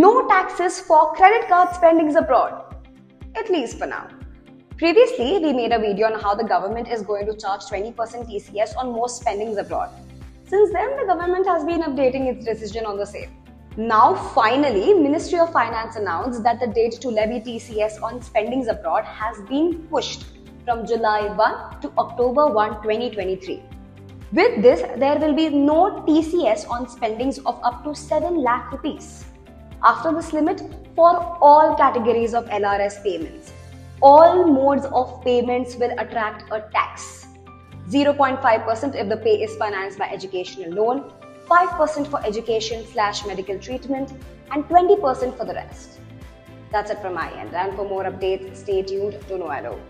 no taxes for credit card spendings abroad, at least for now. Previously, we made a video on how the government is going to charge 20% TCS on most spendings abroad. Since then, the government has been updating its decision on the same. Now, finally, Ministry of Finance announced that the date to levy TCS on spendings abroad has been pushed from July 1 to October 1, 2023. With this, there will be no TCS on spendings of up to 7 lakh rupees. After this limit, for all categories of LRS payments, all modes of payments will attract a tax. 0.5% if the pay is financed by educational loan, 5% for education slash medical treatment, and 20% for the rest. That's it from my end. And for more updates, stay tuned to Noello.